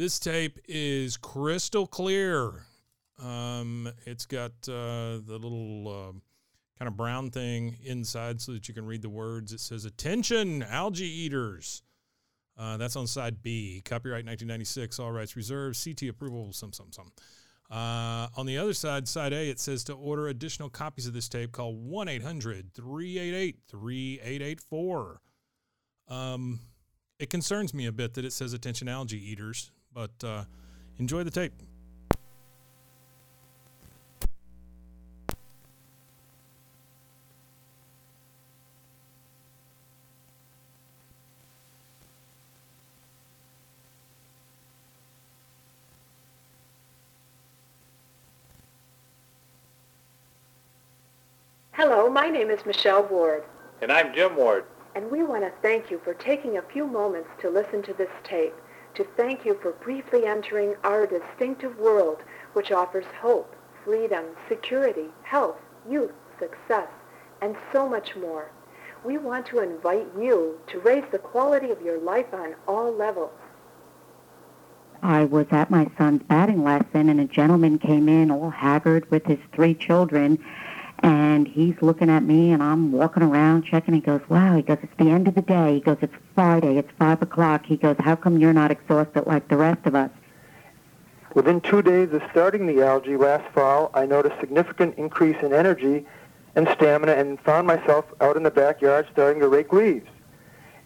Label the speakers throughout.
Speaker 1: This tape is crystal clear. Um, it's got uh, the little uh, kind of brown thing inside so that you can read the words. It says, Attention, algae eaters. Uh, that's on side B. Copyright 1996, all rights reserved, CT approval, some, some, some. Uh, on the other side, side A, it says to order additional copies of this tape, call 1 800 388 3884. Um, it concerns me a bit that it says attention algae eaters, but uh, enjoy the tape.
Speaker 2: Hello, my name is Michelle Ward,
Speaker 3: And I'm Jim Ward.
Speaker 2: and we want to thank you for taking a few moments to listen to this tape, to thank you for briefly entering our distinctive world, which offers hope, freedom, security, health, youth, success, and so much more. We want to invite you to raise the quality of your life on all levels.
Speaker 4: I was at my son's batting lesson, and a gentleman came in all haggard with his three children, and he's looking at me, and I'm walking around checking. He goes, "Wow!" He goes, "It's the end of the day." He goes, "It's Friday. It's five o'clock." He goes, "How come you're not exhausted like the rest of us?"
Speaker 5: Within two days of starting the algae last fall, I noticed significant increase in energy and stamina and found myself out in the backyard starting to rake leaves.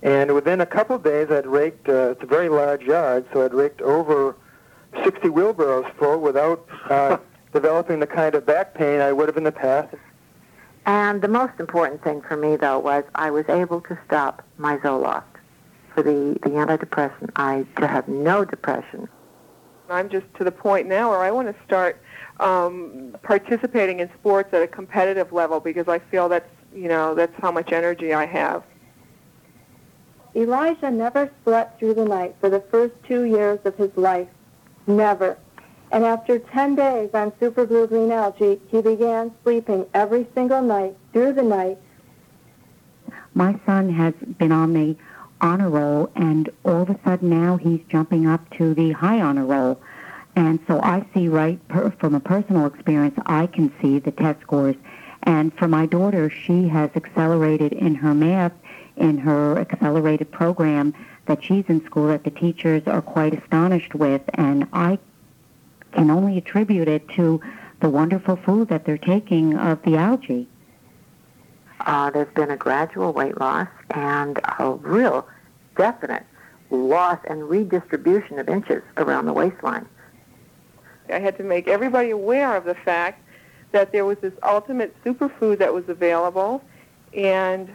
Speaker 5: And within a couple of days, I'd raked, uh, it's a very large yard, so I'd raked over 60 wheelbarrows full without uh, developing the kind of back pain I would have in the past.
Speaker 6: And the most important thing for me, though, was I was able to stop my Zoloft for the, the antidepressant. I to have no depression.
Speaker 7: I'm just to the point now where I want to start um, participating in sports at a competitive level because I feel that's you know that's how much energy I have.
Speaker 8: Elijah never slept through the night for the first two years of his life. Never. And after 10 days on Super Blue Green Algae, he began sleeping every single night through the night.
Speaker 4: My son has been on the honor roll, and all of a sudden now he's jumping up to the high honor roll. And so I see right per, from a personal experience, I can see the test scores. And for my daughter, she has accelerated in her math in her accelerated program that she's in school that the teachers are quite astonished with. And I can only attribute it to the wonderful food that they're taking of the algae.
Speaker 6: Uh, there's been a gradual weight loss and a real definite loss and redistribution of inches around the waistline.
Speaker 7: I had to make everybody aware of the fact that there was this ultimate superfood that was available, and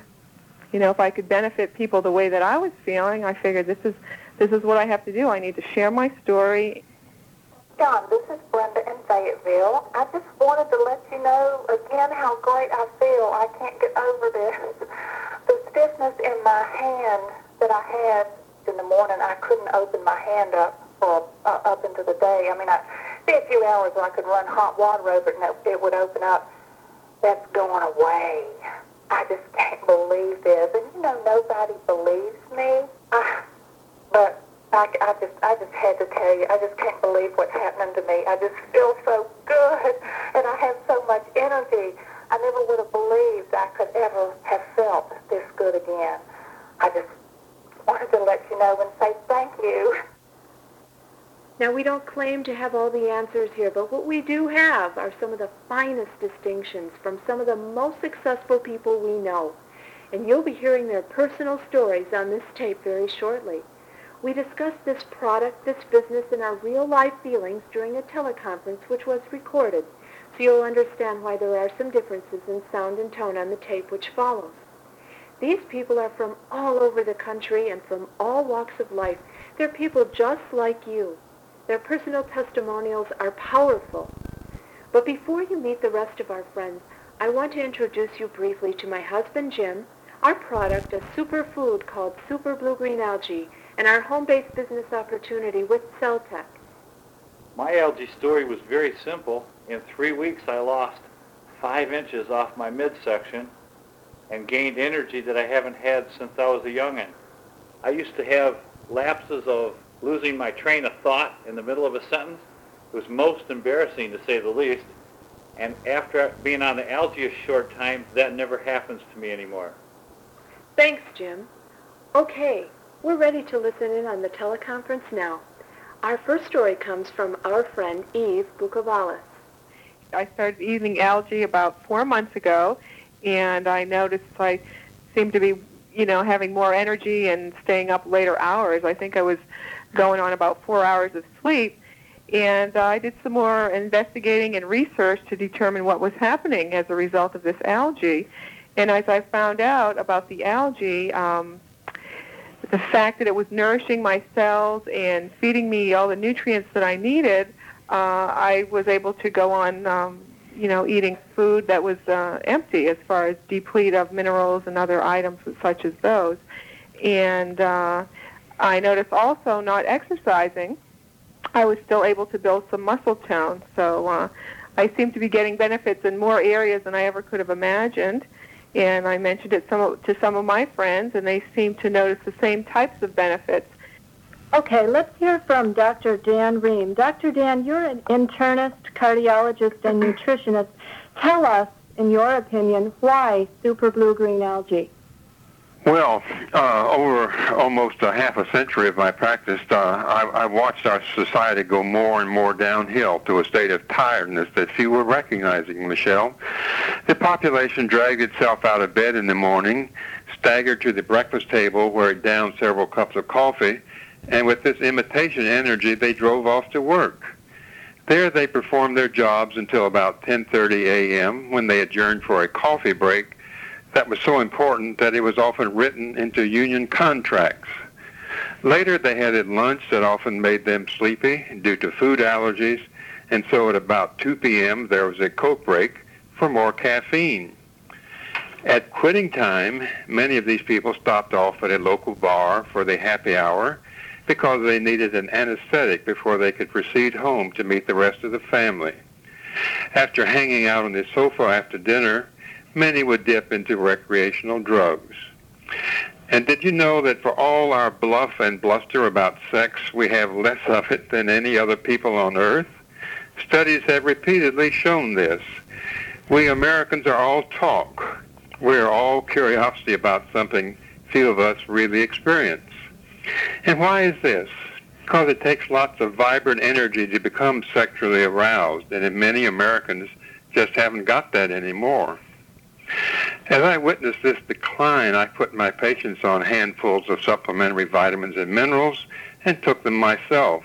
Speaker 7: you know, if I could benefit people the way that I was feeling, I figured this is this is what I have to do. I need to share my story.
Speaker 9: John, this is Brenda in Fayetteville. I just wanted to let you know again how great I feel. I can't get over this. The stiffness in my hand that I had in the morning, I couldn't open my hand up for uh, up into the day. I mean, I be a few hours where I could run hot water over it and it, would open up. That's going away. I just can't believe this. And you know, nobody believes me. I, but I, I just, I just had to tell you, I just can't believe what's happening to me. I just feel so good, and I have so much energy. I never would have believed I could ever have felt this good again. I just wanted to let you know and say thank you.
Speaker 2: Now, we don't claim to have all the answers here, but what we do have are some of the finest distinctions from some of the most successful people we know. And you'll be hearing their personal stories on this tape very shortly. We discussed this product, this business, and our real-life feelings during a teleconference which was recorded, so you'll understand why there are some differences in sound and tone on the tape which follows. These people are from all over the country and from all walks of life. They're people just like you. Their personal testimonials are powerful. But before you meet the rest of our friends, I want to introduce you briefly to my husband, Jim, our product, a superfood called Super Blue Green Algae, and our home-based business opportunity with Cell Tech.
Speaker 3: My algae story was very simple. In three weeks, I lost five inches off my midsection and gained energy that I haven't had since I was a youngin. I used to have lapses of losing my train of thought in the middle of a sentence. It was most embarrassing, to say the least. And after being on the algae a short time, that never happens to me anymore.
Speaker 2: Thanks, Jim. Okay, we're ready to listen in on the teleconference now. Our first story comes from our friend Eve Bukovalis.
Speaker 7: I started eating algae about four months ago, and I noticed I seemed to be, you know, having more energy and staying up later hours. I think I was going on about four hours of sleep, and uh, I did some more investigating and research to determine what was happening as a result of this algae. And as I found out about the algae, um, the fact that it was nourishing my cells and feeding me all the nutrients that I needed, uh, I was able to go on, um, you know, eating food that was uh, empty as far as deplete of minerals and other items such as those. And uh, I noticed also not exercising, I was still able to build some muscle tone. So uh, I seem to be getting benefits in more areas than I ever could have imagined and I mentioned it some, to some of my friends, and they seem to notice the same types of benefits.
Speaker 8: Okay, let's hear from Dr. Dan Ream. Dr. Dan, you're an internist, cardiologist, and nutritionist. Tell us, in your opinion, why super blue green algae?
Speaker 10: Well, uh, over almost a half a century of my practice, uh, I, I watched our society go more and more downhill to a state of tiredness that few were recognizing, Michelle. The population dragged itself out of bed in the morning, staggered to the breakfast table where it downed several cups of coffee, and with this imitation energy, they drove off to work. There they performed their jobs until about 10:30 a.m. when they adjourned for a coffee break that was so important that it was often written into union contracts. Later, they had lunch that often made them sleepy due to food allergies, and so at about 2 p.m., there was a coke break for more caffeine. At quitting time, many of these people stopped off at a local bar for the happy hour because they needed an anesthetic before they could proceed home to meet the rest of the family. After hanging out on the sofa after dinner, many would dip into recreational drugs. And did you know that for all our bluff and bluster about sex, we have less of it than any other people on earth? Studies have repeatedly shown this. We Americans are all talk. We are all curiosity about something few of us really experience. And why is this? Because it takes lots of vibrant energy to become sexually aroused, and many Americans just haven't got that anymore. As I witnessed this decline, I put my patients on handfuls of supplementary vitamins and minerals and took them myself.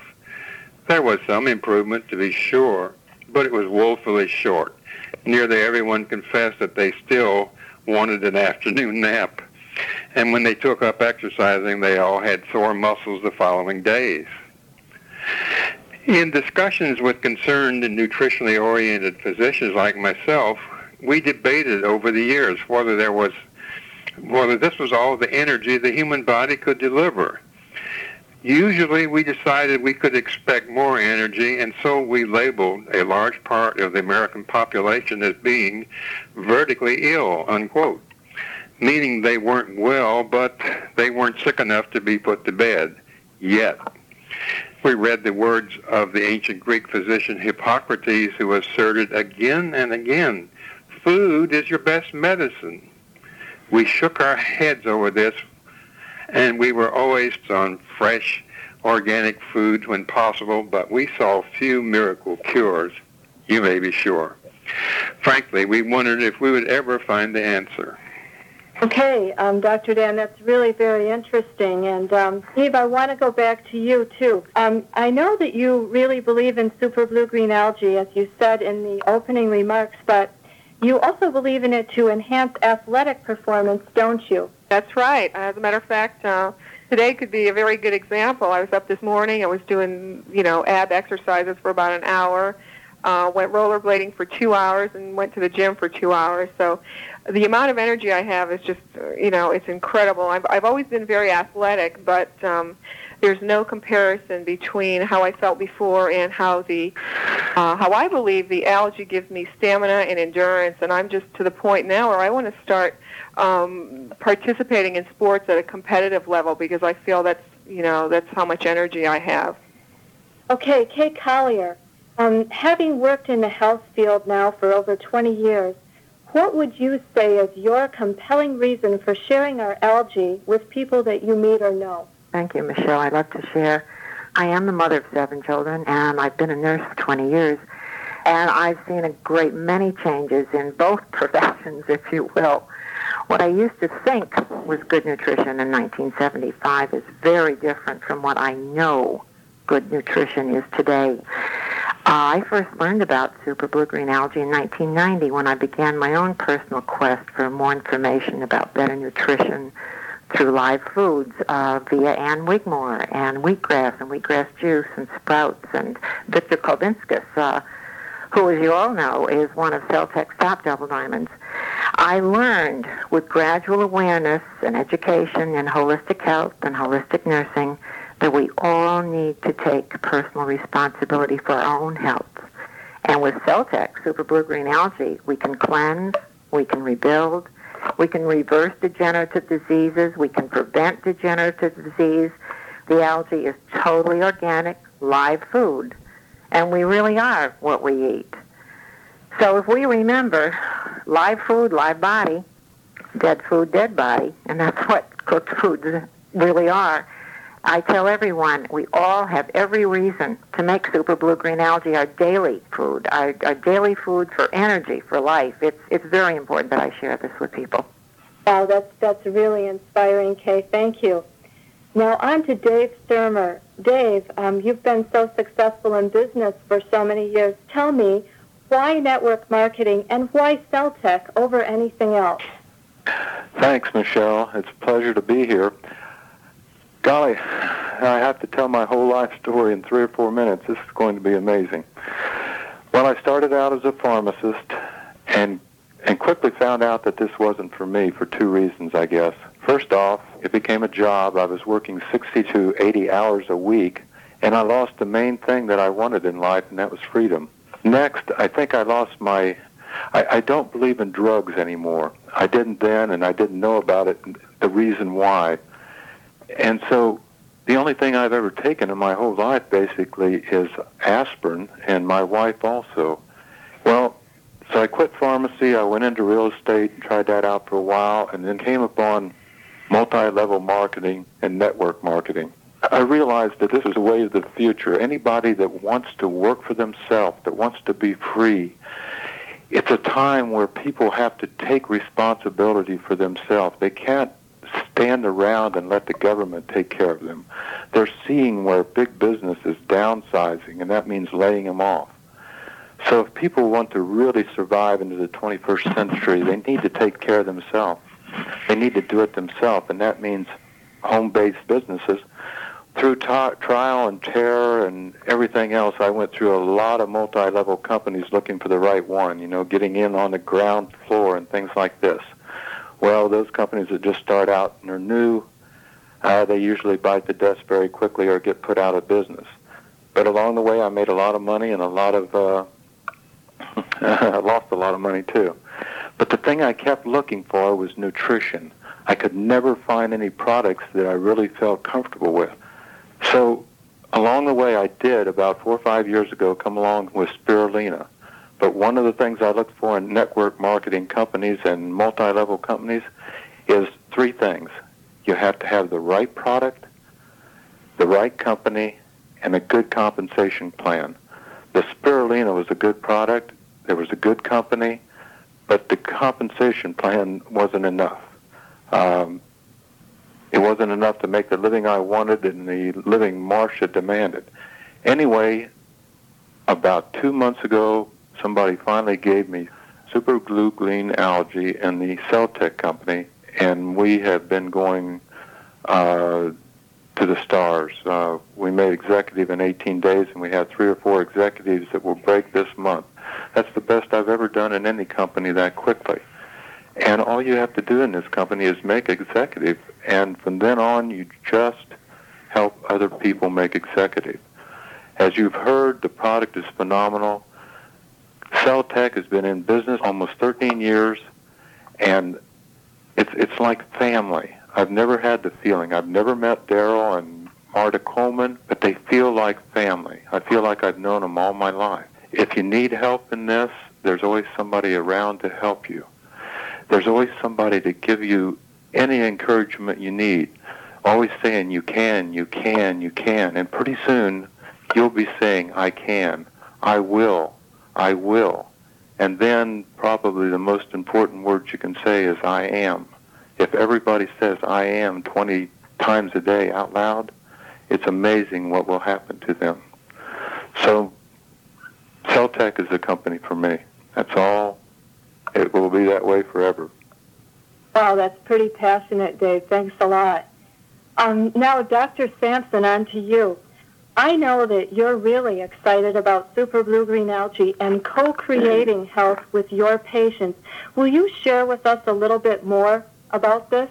Speaker 10: There was some improvement, to be sure, but it was woefully short. Nearly everyone confessed that they still wanted an afternoon nap. And when they took up exercising, they all had sore muscles the following days. In discussions with concerned and nutritionally oriented physicians like myself, we debated over the years whether there was whether this was all the energy the human body could deliver. Usually we decided we could expect more energy, and so we labeled a large part of the American population as being vertically ill, unquote, meaning they weren't well, but they weren't sick enough to be put to bed yet. We read the words of the ancient Greek physician Hippocrates, who asserted again and again food is your best medicine. We shook our heads over this, and we were always on fresh, organic foods when possible, but we saw few miracle cures, you may be sure. Frankly, we wondered if we would ever find the answer.
Speaker 8: Okay, um, Dr. Dan, that's really very interesting. And um, Steve, I want to go back to you too. Um, I know that you really believe in super blue green algae, as you said in the opening remarks, but you also believe in it to enhance athletic performance, don't you?
Speaker 7: That's right. As a matter of fact, uh, today could be a very good example. I was up this morning. I was doing, you know, ab exercises for about an hour. Uh, went rollerblading for two hours and went to the gym for two hours. So the amount of energy I have is just, you know, it's incredible. I've, I've always been very athletic, but um, there's no comparison between how I felt before and how the, uh, how I believe the algae gives me stamina and endurance. And I'm just to the point now where I want to start um, participating in sports at a competitive level because I feel that's, you know, that's how much energy I have.
Speaker 8: Okay, Kay Collier, um, having worked in the health field now for over 20 years, what would you say is your compelling reason for sharing our algae with people that you meet or know?
Speaker 6: Thank you, Michelle. I'd love to share. I am the mother of seven children, and I've been a nurse for 20 years. And I've seen a great many changes in both professions, if you will. What I used to think was good nutrition in 1975 is very different from what I know good nutrition is today. Uh, I first learned about super blue green algae in 1990 when I began my own personal quest for more information about better nutrition through live foods uh, via Ann Wigmore and wheatgrass and wheatgrass juice and sprouts and Victor Kulvinskas, uh, who, as you all know, is one of Cell Tech's top double diamonds. I learned with gradual awareness and education in holistic health and holistic nursing that we all need to take personal responsibility for our own health. And with Celtech, Super Blue Green Algae, we can cleanse, we can rebuild, we can reverse degenerative diseases, we can prevent degenerative disease. The algae is totally organic, live food, and we really are what we eat. So if we remember live food, live body, dead food, dead body, and that's what cooked foods really are. I tell everyone we all have every reason to make super blue green algae our daily food, our, our daily food for energy, for life. It's it's very important that I share this with people.
Speaker 8: Wow, that's that's really inspiring, Kay. Thank you. Now on to Dave Thurmer. Dave, um, you've been so successful in business for so many years. Tell me, why network marketing and why Cell Tech over anything else?
Speaker 11: Thanks, Michelle. It's a pleasure to be here. Golly, I have to tell my whole life story in three or four minutes. This is going to be amazing. Well, I started out as a pharmacist and and quickly found out that this wasn't for me for two reasons, I guess. First off, it became a job. I was working 60 to 80 hours a week, and I lost the main thing that I wanted in life, and that was freedom. Next, I think I lost my I, I don't believe in drugs anymore. I didn't then, and I didn't know about it, the reason why. And so the only thing I've ever taken in my whole life basically is aspirin, and my wife also. Well, so I quit pharmacy. I went into real estate and tried that out for a while, and then came upon multi-level marketing and network marketing. I realized that this is the way of the future. Anybody that wants to work for themselves, that wants to be free, it's a time where people have to take responsibility for themselves. They can't stand around and let the government take care of them. They're seeing where big business is downsizing, and that means laying them off. So if people want to really survive into the 21st century, they need to take care of themselves. They need to do it themselves, and that means home-based businesses. Through t- trial and terror and everything else, I went through a lot of multi-level companies looking for the right one, you know, getting in on the ground floor and things like this. Well, those companies that just start out and are new, uh, they usually bite the dust very quickly or get put out of business. But along the way, I made a lot of money and a lot of, uh, I lost a lot of money too. But the thing I kept looking for was nutrition. I could never find any products that I really felt comfortable with. So along the way, I did about four or five years ago come along with spirulina. But one of the things I look for in network marketing companies and multi-level companies is three things. You have to have the right product, the right company, and a good compensation plan. The spirulina was a good product. There was a good company, but the compensation plan wasn't enough. Um, it wasn't enough to make the living I wanted and the living Marcia demanded. Anyway, about two months ago, somebody finally gave me super blue green algae and the Cell Tech company, and we have been going uh, to the stars. Uh, we made executive in 18 days, and we had three or four executives that will break this month. That's the best I've ever done in any company that quickly. And all you have to do in this company is make executive, and from then on, you just help other people make executive. As you've heard, the product is phenomenal. Cell Tech has been in business almost 13 years, and it's it's like family. I've never had the feeling. I've never met Daryl and Marta Kollman, but they feel like family. I feel like I've known them all my life. If you need help in this, there's always somebody around to help you. There's always somebody to give you any encouragement you need. Always saying you can, you can, you can. And pretty soon you'll be saying, I can, I will, I will. And then probably the most important words you can say is I am. If everybody says I am 20 times a day out loud, it's amazing what will happen to them. So Cell Tech is a company for me. That's all. It will be that way forever.
Speaker 8: Wow, that's pretty passionate, Dave. Thanks a lot. Um, now, Dr. Sampson, on to you. I know that you're really excited about super blue green algae and co-creating health with your patients. Will you share with us a little bit more about this?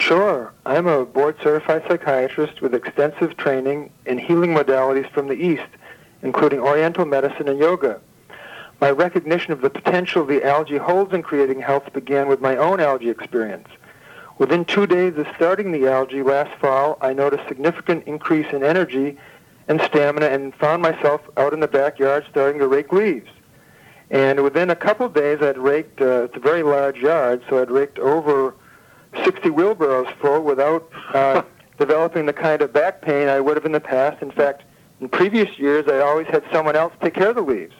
Speaker 5: Sure. I'm a board certified psychiatrist with extensive training in healing modalities from the East, including Oriental medicine and yoga. My recognition of the potential the algae holds in creating health began with my own algae experience. Within two days of starting the algae last fall, I noticed significant increase in energy and stamina and found myself out in the backyard starting to rake leaves. And within a couple of days, I'd raked, uh, it's a very large yard, so I'd raked over 60 wheelbarrows full without uh, developing the kind of back pain I would have in the past. In fact, in previous years, I always had someone else take care of the leaves.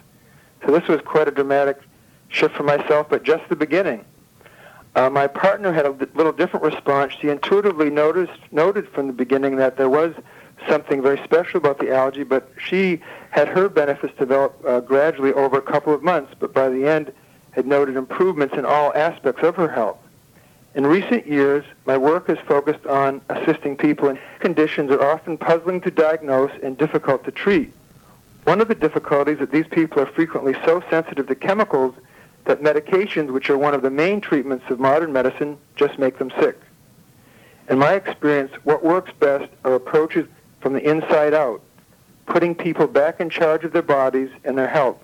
Speaker 5: So this was quite a dramatic shift for myself, but just the beginning. Uh, my partner had a little different response. She intuitively noticed, noted from the beginning that there was something very special about the algae, but she had her benefits develop uh, gradually over a couple of months, but by the end had noted improvements in all aspects of her health. In recent years, my work has focused on assisting people in conditions that are often puzzling to diagnose and difficult to treat. One of the difficulties that these people are frequently so sensitive to chemicals that medications, which are one of the main treatments of modern medicine, just make them sick. In my experience, what works best are approaches from the inside out, putting people back in charge of their bodies and their health.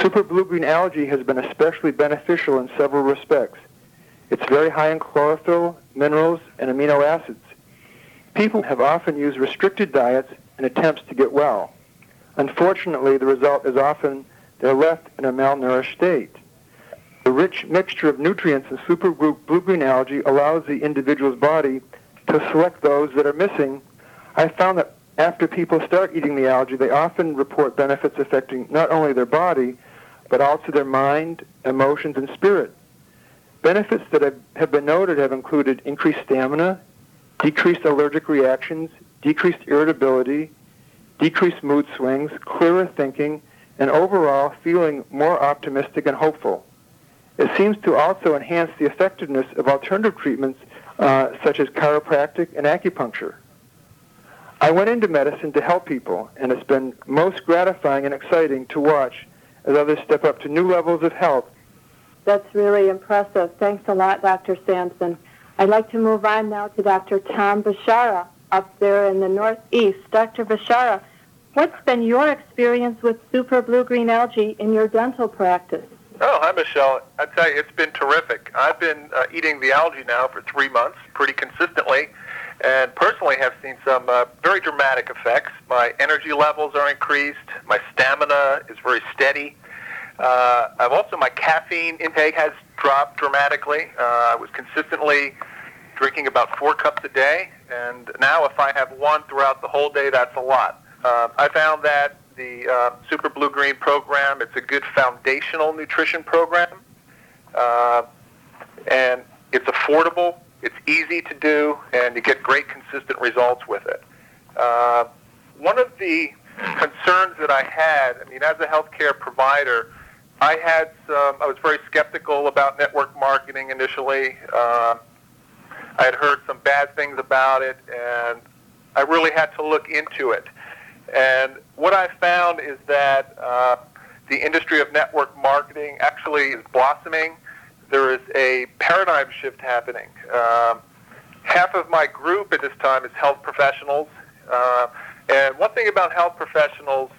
Speaker 5: Super blue-green algae has been especially beneficial in several respects. It's very high in chlorophyll, minerals, and amino acids. People have often used restricted diets in attempts to get well. Unfortunately, the result is often they're left in a malnourished state. The rich mixture of nutrients in super blue-green algae allows the individual's body to select those that are missing. I found that after people start eating the algae, they often report benefits affecting not only their body, but also their mind, emotions, and spirit. Benefits that have been noted have included increased stamina, decreased allergic reactions, decreased irritability, decreased mood swings, clearer thinking, and overall feeling more optimistic and hopeful. It seems to also enhance the effectiveness of alternative treatments uh, such as chiropractic and acupuncture. I went into medicine to help people, and it's been most gratifying and exciting to watch as others step up to new levels of health.
Speaker 8: That's really impressive. Thanks a lot, Dr. Sampson. I'd like to move on now to Dr. Tom Bashara up there in the Northeast. Dr. Bashara, What's been your experience with super blue-green algae in your dental practice?
Speaker 12: Oh, hi, Michelle. I tell you, it's been terrific. I've been uh, eating the algae now for three months, pretty consistently, and personally have seen some uh, very dramatic effects. My energy levels are increased. My stamina is very steady. Uh, I've also my caffeine intake has dropped dramatically. Uh, I was consistently drinking about four cups a day, and now if I have one throughout the whole day, that's a lot. Uh, I found that the uh, Super Blue Green program, it's a good foundational nutrition program, uh, and it's affordable, it's easy to do, and you get great consistent results with it. Uh, one of the concerns that I had, I mean, as a healthcare provider, I had some, I was very skeptical about network marketing initially. Uh, I had heard some bad things about it, and I really had to look into it. And what I found is that uh, the industry of network marketing actually is blossoming. There is a paradigm shift happening. Um, half of my group at this time is health professionals. Uh, and one thing about health professionals,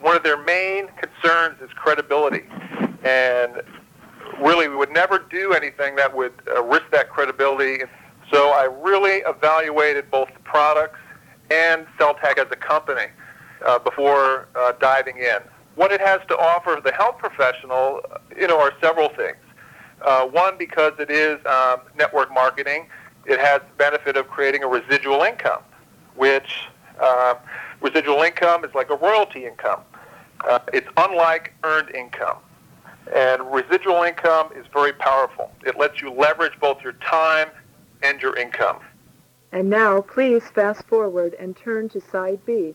Speaker 12: one of their main concerns is credibility. And really, we would never do anything that would uh, risk that credibility. So I really evaluated both the products and Cell Tech as a company uh, before uh, diving in. What it has to offer the health professional, you know, are several things. Uh, one, because it is um, network marketing, it has the benefit of creating a residual income, which uh, residual income is like a royalty income. Uh, it's unlike earned income. And residual income is very powerful. It lets you leverage both your time and your income.
Speaker 13: And now, please fast forward and turn to side B.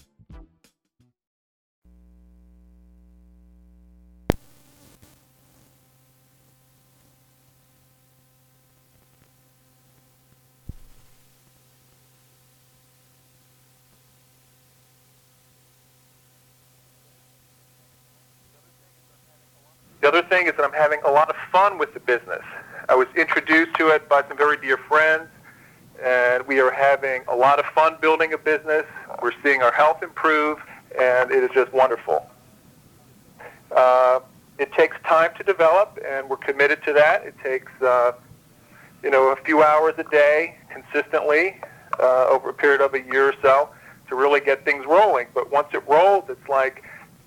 Speaker 12: The other thing is that I'm having a lot of fun with the business. I was introduced to it by some very dear friends, and we are having a lot of fun building a business. We're seeing our health improve, and it is just wonderful. Uh, it takes time to develop, and we're committed to that. It takes, uh, you know, a few hours a day consistently uh, over a period of a year or so to really get things rolling. But once it rolls, it's like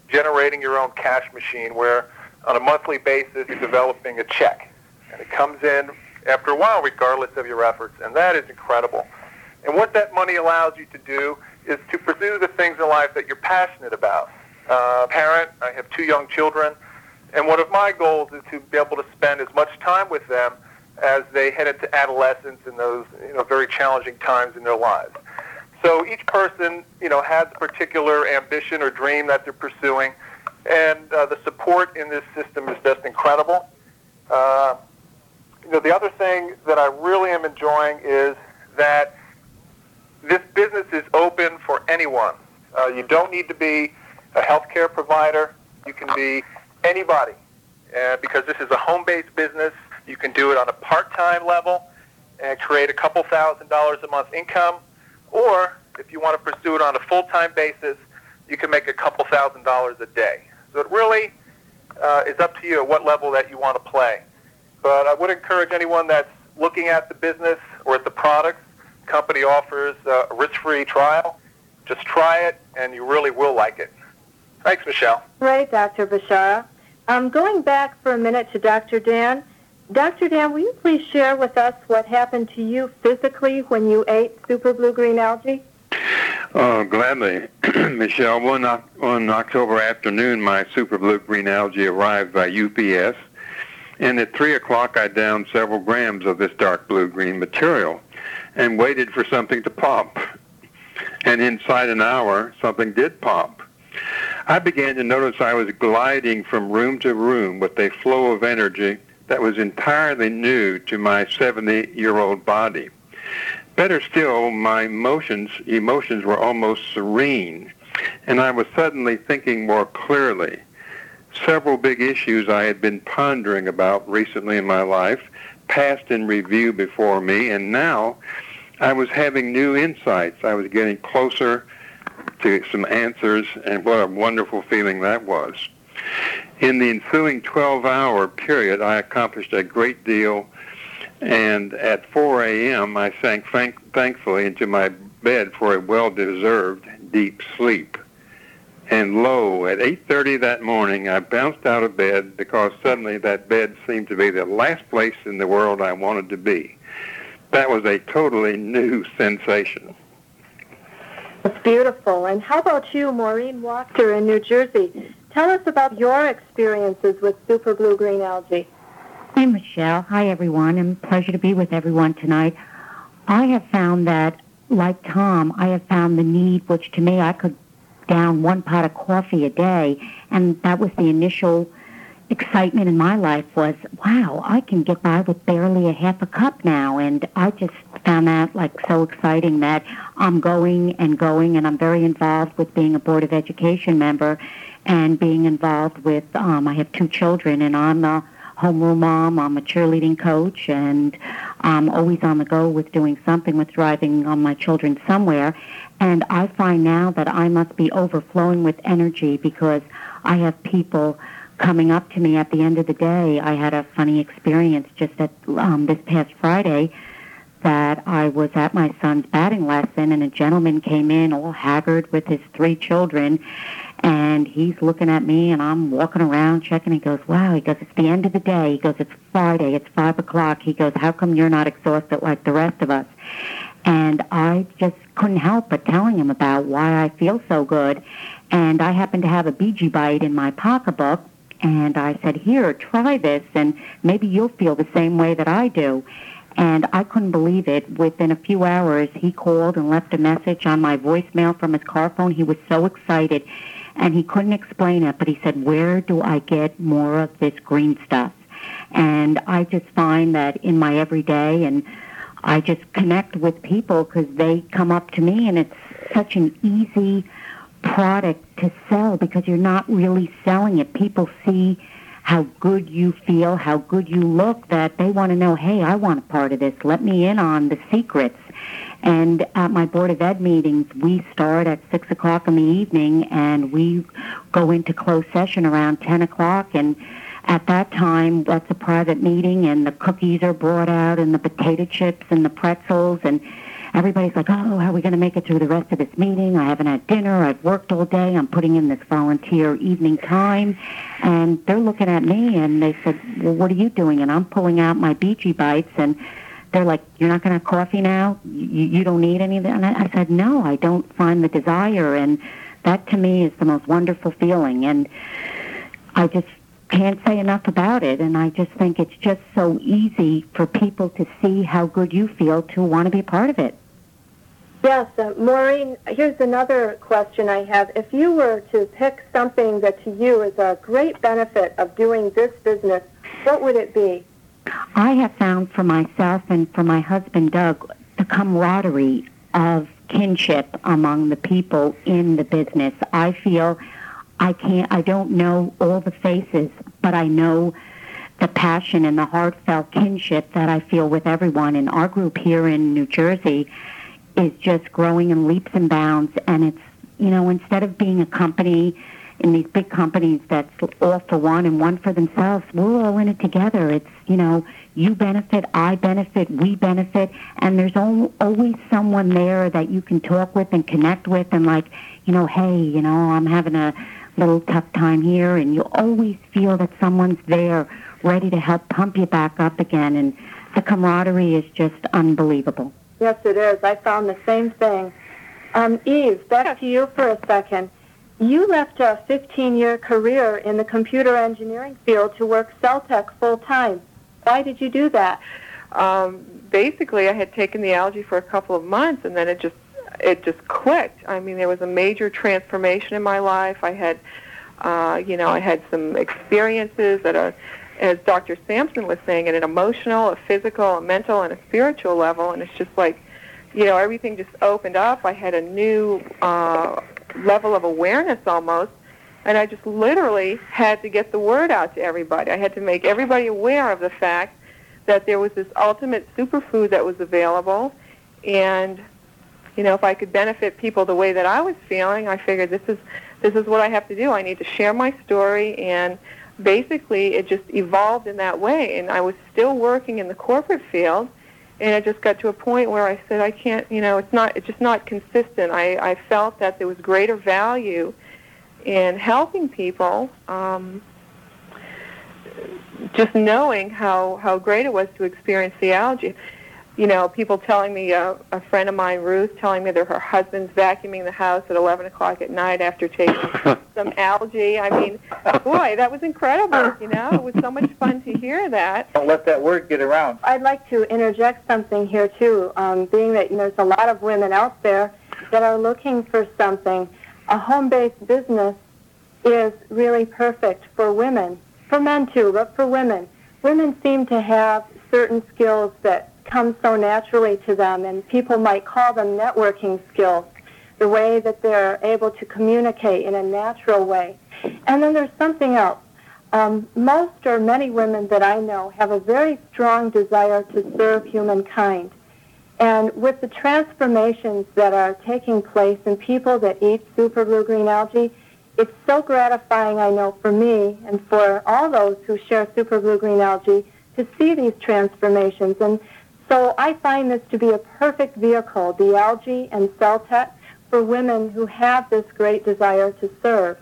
Speaker 12: generating your own cash machine where on a monthly basis you're developing a check. And it comes in after a while regardless of your efforts. And that is incredible. And what that money allows you to do is to pursue the things in life that you're passionate about. Uh, parent, I have two young children, and one of my goals is to be able to spend as much time with them as they head into adolescence and those you know very challenging times in their lives. So each person you know has a particular ambition or dream that they're pursuing, and uh, the support in this system is just incredible. Uh, you know, the other thing that I really am enjoying is that this business is open for anyone. Uh, you don't need to be a healthcare provider. You can be anybody because this is a home-based business. You can do it on a part-time level and create a couple thousand dollars a month income, or if you want to pursue it on a full-time basis, you can make a couple thousand dollars a day. So it really uh, is up to you at what level that you want to play. But I would encourage anyone that's looking at the business or at the products, company offers uh, a risk-free trial. Just try it, and you really will like it. Thanks, Michelle.
Speaker 8: Great, Dr. Bashara. Um, going back for a minute to Dr. Dan. Dr. Dan, will you please share with us what happened to you physically when you ate super blue green algae?
Speaker 10: Oh, gladly. Michelle, one, one October afternoon, my super blue green algae arrived by UPS, and at 3 o'clock I downed several grams of this dark blue-green material and waited for something to pop. And inside an hour, something did pop. I began to notice I was gliding from room to room with a flow of energy that was entirely new to my 70-year-old body. Better still, my emotions, emotions were almost serene, and I was suddenly thinking more clearly. Several big issues I had been pondering about recently in my life passed in review before me, and now I was having new insights. I was getting closer to some answers, and what a wonderful feeling that was. In the ensuing 12-hour period, I accomplished a great deal, and at 4 a.m., I sank thank- thankfully into my bed for a well-deserved deep sleep. And lo, at 8.30 that morning, I bounced out of bed because suddenly that bed seemed to be the last place in the world I wanted to be. That was a totally new sensation.
Speaker 8: It's beautiful. And how about you, Maureen Walker in New Jersey? Tell us about your experiences with super blue green algae.
Speaker 4: Hi, Michelle. Hi, everyone. And pleasure to be with everyone tonight. I have found that, like Tom, I have found the need, which to me I could down one pot of coffee a day, and that was the initial excitement in my life was, wow, I can get by with barely a half a cup now. And I just found that like so exciting that I'm going and going and I'm very involved with being a Board of Education member and being involved with, um, I have two children and I'm a homeroom mom, I'm a cheerleading coach and I'm always on the go with doing something with driving on my children somewhere. And I find now that I must be overflowing with energy because I have people coming up to me at the end of the day. I had a funny experience just at um, this past Friday that I was at my son's batting lesson and a gentleman came in all haggard with his three children and he's looking at me and I'm walking around checking. He goes, wow, he goes, it's the end of the day. He goes, it's Friday, it's five o'clock. He goes, how come you're not exhausted like the rest of us? And I just couldn't help but telling him about why I feel so good. And I happened to have a BG bite in my pocketbook and I said, here, try this, and maybe you'll feel the same way that I do. And I couldn't believe it. Within a few hours, he called and left a message on my voicemail from his car phone. He was so excited, and he couldn't explain it, but he said, where do I get more of this green stuff? And I just find that in my everyday, and I just connect with people because they come up to me, and it's such an easy product to sell because you're not really selling it. People see how good you feel, how good you look, that they want to know, hey, I want a part of this. Let me in on the secrets. And at my Board of Ed meetings, we start at 6 o'clock in the evening and we go into closed session around 10 o'clock. And at that time, that's a private meeting and the cookies are brought out and the potato chips and the pretzels and everybody's like, oh, how are we going to make it through the rest of this meeting? I haven't had dinner. I've worked all day. I'm putting in this volunteer evening time. And they're looking at me and they said, well, what are you doing? And I'm pulling out my BG Bites and they're like, you're not going to have coffee now? You, you don't need any of that? And I, I said, no, I don't find the desire. And that to me is the most wonderful feeling. And I just can't say enough about it. And I just think it's just so easy for people to see how good you feel to want to be part of it.
Speaker 8: Yes, uh, Maureen, here's another question I have. If you were to pick something that to you is a great benefit of doing this business, what would it be?
Speaker 4: I have found for myself and for my husband Doug the camaraderie of kinship among the people in the business. I feel I can't I don't know all the faces, but I know the passion and the heartfelt kinship that I feel with everyone. And our group here in New Jersey is just growing in leaps and bounds. And it's, you know, instead of being a company in these big companies that's all for one and one for themselves, we're all in it together. It's, you know, you benefit, I benefit, we benefit, and there's al- always someone there that you can talk with and connect with and like, you know, hey, you know, I'm having a little tough time here, and you always feel that someone's there ready to help pump you back up again, and the camaraderie is just unbelievable.
Speaker 8: Yes, it is. I found the same thing. Um, Eve, back to you for a second. You left a 15-year career in the computer engineering field to work Cell Tech full-time. Why did you do that?
Speaker 7: Um, basically, I had taken the algae for a couple of months, and then it just it just clicked. I mean, there was a major transformation in my life. I had, uh, you know, I had some experiences that a, as Dr. Sampson was saying, at an emotional, a physical, a mental, and a spiritual level, and it's just like, you know, everything just opened up. I had a new uh, level of awareness almost, and I just literally had to get the word out to everybody. I had to make everybody aware of the fact that there was this ultimate superfood that was available, and you know, if I could benefit people the way that I was feeling, I figured this is this is what I have to do. I need to share my story, and basically, it just evolved in that way. And I was still working in the corporate field, and it just got to a point where I said, I can't, you know, it's not, it's just not consistent. I, I felt that there was greater value in helping people. Um, just knowing how, how great it was to experience the algae you know, people telling me, uh, a friend of mine, Ruth, telling me that her husband's vacuuming the house at 11 o'clock at night after taking some algae. I mean, boy, that was incredible, you know. It was so much fun to hear that.
Speaker 3: Don't let that word get around.
Speaker 8: I'd like to interject something here, too, um, being that you know, there's a lot of women out there that are looking for something. A home-based business is really perfect for women, for men, too, but for women. Women seem to have certain skills that come so naturally to them, and people might call them networking skills, the way that they're able to communicate in a natural way. And then there's something else. Um, most or many women that I know have a very strong desire to serve humankind. And with the transformations that are taking place in people that eat super blue green algae, it's so gratifying, I know, for me and for all those who share super blue green algae to see these transformations. And so I find this to be a perfect vehicle, the algae and Cell Tech, for women who have this great desire to serve.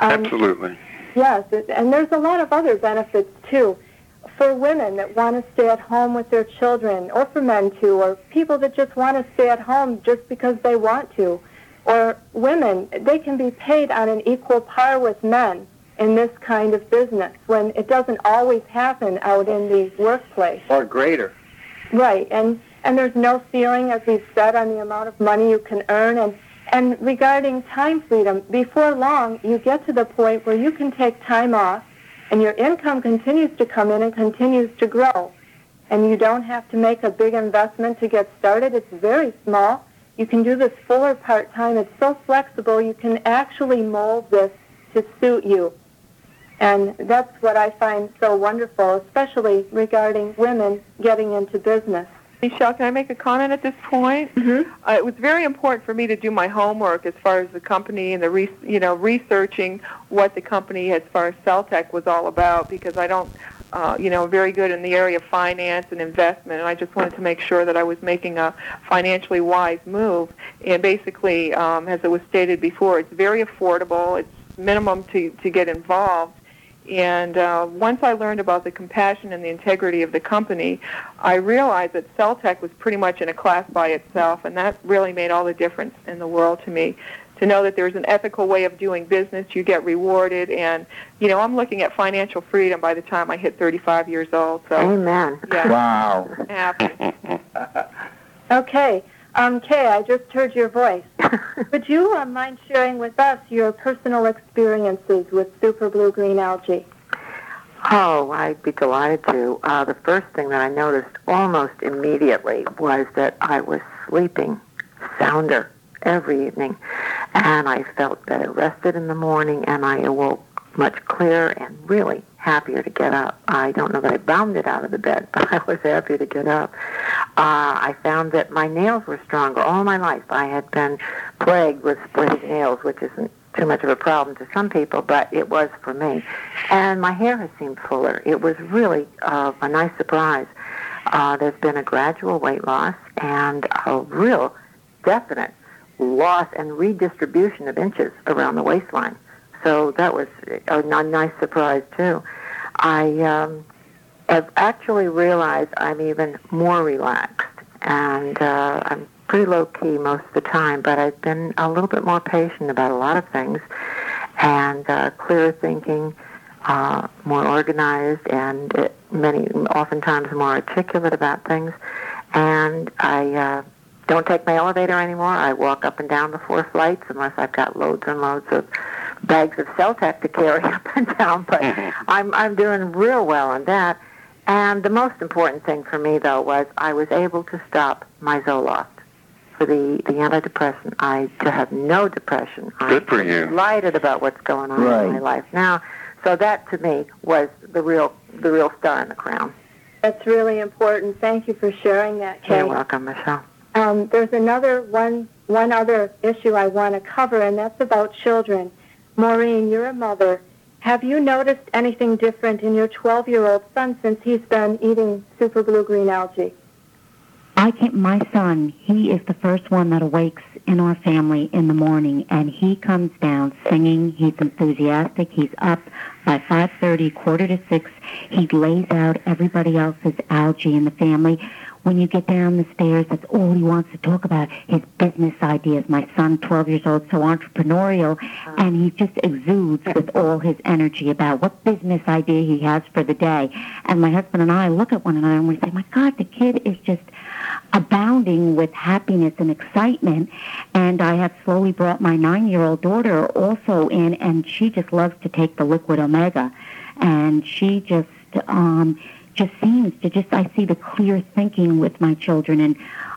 Speaker 10: Um, Absolutely.
Speaker 8: Yes, and there's a lot of other benefits too. For women that want to stay at home with their children, or for men too, or people that just want to stay at home just because they want to, or women, they can be paid on an equal par with men in this kind of business when it doesn't always happen out in the workplace.
Speaker 3: Or greater.
Speaker 8: Right, and and there's no ceiling, as we've said, on the amount of money you can earn. And and regarding time freedom, before long, you get to the point where you can take time off, and your income continues to come in and continues to grow, and you don't have to make a big investment to get started. It's very small. You can do this full or part time. It's so flexible. You can actually mold this to suit you. And that's what I find so wonderful, especially regarding women getting into business.
Speaker 7: Michelle, can I make a comment at this point?
Speaker 8: Mm-hmm.
Speaker 7: Uh, it was very important for me to do my homework as far as the company and the re- you know researching what the company as far as Cell Tech was all about because I don't uh, you know very good in the area of finance and investment and I just wanted to make sure that I was making a financially wise move and basically um, as it was stated before it's very affordable it's minimum to to get involved and uh, once I learned about the compassion and the integrity of the company, I realized that Cell Tech was pretty much in a class by itself, and that really made all the difference in the world to me. To know that there's an ethical way of doing business, you get rewarded, and you know I'm looking at financial freedom by the time I hit 35 years old. So,
Speaker 6: Amen.
Speaker 7: Yeah,
Speaker 3: Wow.
Speaker 7: happy.
Speaker 8: Okay. Um, Kay, I just heard your voice. Would you uh, mind sharing with us your personal experiences with super blue green algae?
Speaker 6: Oh, I'd be delighted to. Uh, the first thing that I noticed almost immediately was that I was sleeping sounder every evening, and I felt better rested in the morning, and I awoke much clearer and really happier to get up. I don't know that I bounded out of the bed, but I was happy to get up. Uh, I found that my nails were stronger all my life. I had been plagued with splitting nails, which isn't too much of a problem to some people, but it was for me. And my hair has seemed fuller. It was really uh, a nice surprise. Uh, there's been a gradual weight loss and a real definite loss and redistribution of inches around the waistline. So that was a, a nice surprise too. I um, have actually realized I'm even more relaxed, and uh, I'm pretty low key most of the time. But I've been a little bit more patient about a lot of things, and uh, clearer thinking, uh, more organized, and uh, many oftentimes more articulate about things. And I uh, don't take my elevator anymore. I walk up and down the four flights unless I've got loads and loads of bags of Cell Tech to carry up and down. But I'm I'm doing real well on that. And the most important thing for me though was I was able to stop my Zoloft for the the antidepressant. I to have no depression.
Speaker 10: Good
Speaker 6: I'm
Speaker 10: for you.
Speaker 6: delighted about what's going on
Speaker 10: Right.
Speaker 6: in my life now. So that to me was the real the real star in the crown.
Speaker 8: That's really important. Thank you for sharing that, Kay.
Speaker 6: You're welcome, Michelle.
Speaker 8: Um, there's another one, one other issue I want to cover, and that's about children. Maureen, you're a mother. Have you noticed anything different in your 12-year-old son since he's been eating super blue green algae?
Speaker 4: I can my son, he is the first one that awakes in our family in the morning and he comes down singing. He's enthusiastic. He's up by 5:30, quarter to 6. He lays out everybody else's algae in the family. When you get down the stairs, that's all he wants to talk about, his business ideas. My son, 12 years old, so entrepreneurial, and he just exudes with all his energy about what business idea he has for the day. And my husband and I look at one another and we say, my God, the kid is just abounding with happiness and excitement. And I have slowly brought my nine-year-old daughter also in, and she just loves to take the liquid omega. And she just, um, just seems to just, I see the clear thinking with my children. And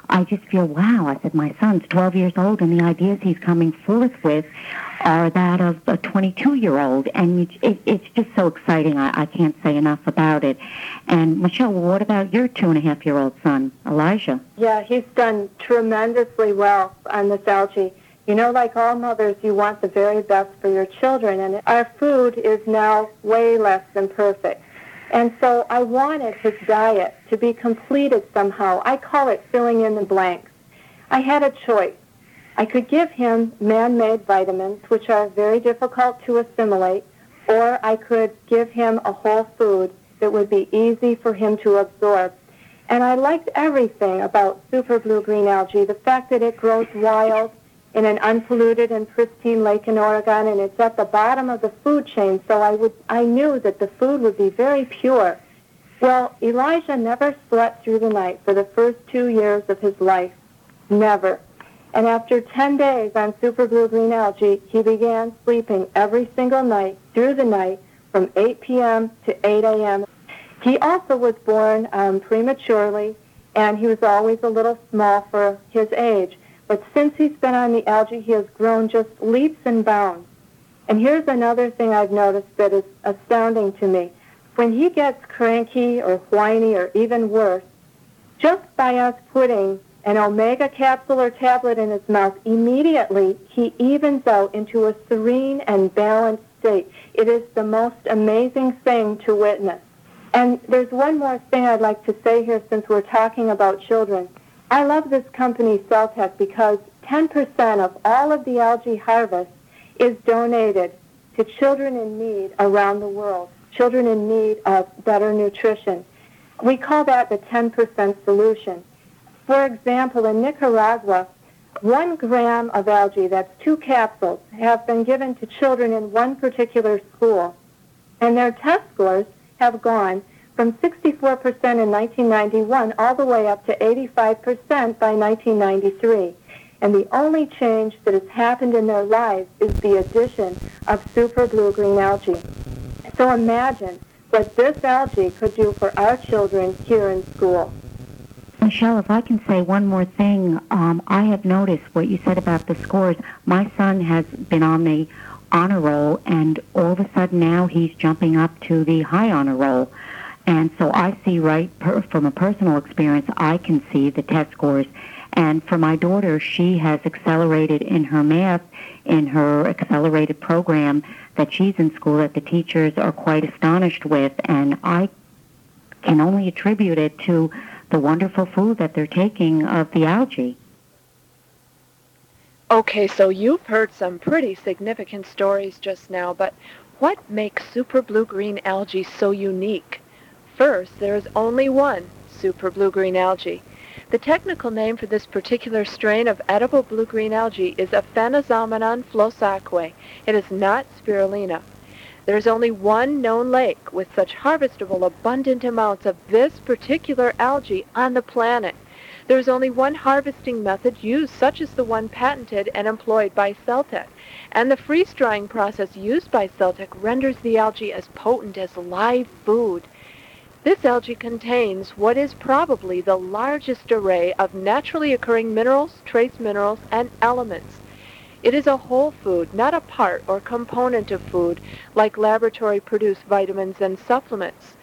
Speaker 4: I just feel, wow, I said, my son's 12 years old, and the ideas he's coming forth with are that of a 22-year-old. And it, it, it's just so exciting. I, I can't say enough about it. And Michelle, what about your two-and-a-half-year-old son, Elijah?
Speaker 8: Yeah, he's done tremendously well on this algae. You know, like all mothers, you want the very best for your children, and our food is now way less than perfect. And so I wanted his diet to be completed somehow. I call it filling in the blanks. I had a choice. I could give him man-made vitamins, which are very difficult to assimilate, or I could give him a whole food that would be easy for him to absorb. And I liked everything about super blue green algae, the fact that it grows wild in an unpolluted and pristine lake in Oregon, and it's at the bottom of the food chain, so I, would, I knew that the food would be very pure. Well, Elijah never slept through the night for the first two years of his life. Never. And after 10 days on super blue green algae, he began sleeping every single night through the night from 8 p.m. to 8 a.m. He also was born um, prematurely, and he was always a little small for his age. But since he's been on the algae, he has grown just leaps and bounds. And here's another thing I've noticed that is astounding to me. When he gets cranky or whiny or even worse, just by us putting an omega capsule or tablet in his mouth, immediately he evens out into a serene and balanced state. It is the most amazing thing to witness. And there's one more thing I'd like to say here since we're talking about children. I love this company, Cell Tech, because 10% of all of the algae harvest is donated to children in need around the world, children in need of better nutrition. We call that the 10% solution. For example, in Nicaragua, one gram of algae, that's two capsules, have been given to children in one particular school. And their test scores have gone from 64% in 1991 all the way up to 85% by 1993. And the only change that has happened in their lives is the addition of super blue-green algae. So imagine what this algae could do for our children here in school.
Speaker 4: Michelle, if I can say one more thing, um, I have noticed what you said about the scores. My son has been on the honor roll, and all of a sudden now he's jumping up to the high honor roll. And so I see right per, from a personal experience, I can see the test scores. And for my daughter, she has accelerated in her math in her accelerated program that she's in school that the teachers are quite astonished with. And I can only attribute it to the wonderful food that they're taking of the algae.
Speaker 2: Okay, so you've heard some pretty significant stories just now, but what makes super blue-green algae so unique? First, there is only one super blue-green algae. The technical name for this particular strain of edible blue-green algae is Aphanizomenon flos-aquae. It is not spirulina. There is only one known lake with such harvestable abundant amounts of this particular algae on the planet. There is only one harvesting method used, such as the one patented and employed by Cell Tech. And the freeze-drying process used by Cell Tech renders the algae as potent as live food. This algae contains what is probably the largest array of naturally occurring minerals, trace minerals, and elements. It is a whole food, not a part or component of food, like laboratory-produced vitamins and supplements.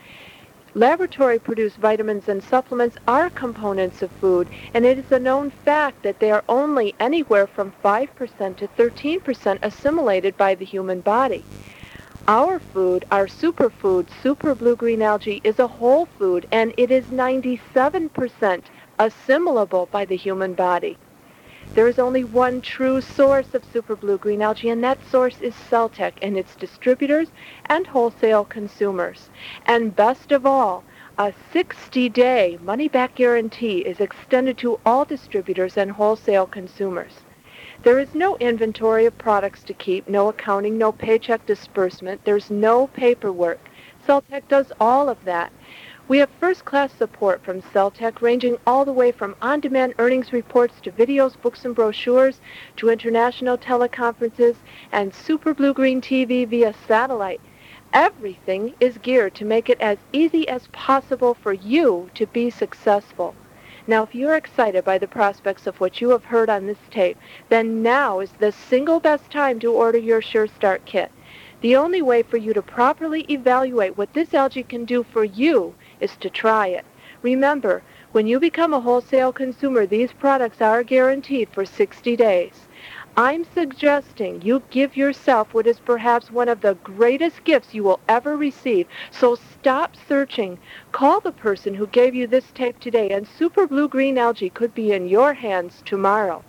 Speaker 2: Laboratory-produced vitamins and supplements are components of food, and it is a known fact that they are only anywhere from 5% to 13% assimilated by the human body. Our food, our superfood, super blue-green algae, is a whole food, and it is 97% assimilable by the human body. There is only one true source of super blue-green algae, and that source is Cell Tech and its distributors and wholesale consumers. And best of all, a 60-day money-back guarantee is extended to all distributors and wholesale consumers. There is no inventory of products to keep, no accounting, no paycheck disbursement. There's no paperwork. Cell Tech does all of that. We have first-class support from Cell Tech, ranging all the way from on-demand earnings reports to videos, books, and brochures to international teleconferences and super blue-green TV via satellite. Everything is geared to make it as easy as possible for you to be successful. Now, if you're excited by the prospects of what you have heard on this tape, then now is the single best time to order your Sure Start kit. The only way for you to properly evaluate what this algae can do for you is to try it. Remember, when you become a wholesale consumer, these products are guaranteed for 60 days. I'm suggesting you give yourself what is perhaps one of the greatest gifts you will ever receive. So stop searching. Call the person who gave you this tape today, and super blue-green algae could be in your hands tomorrow.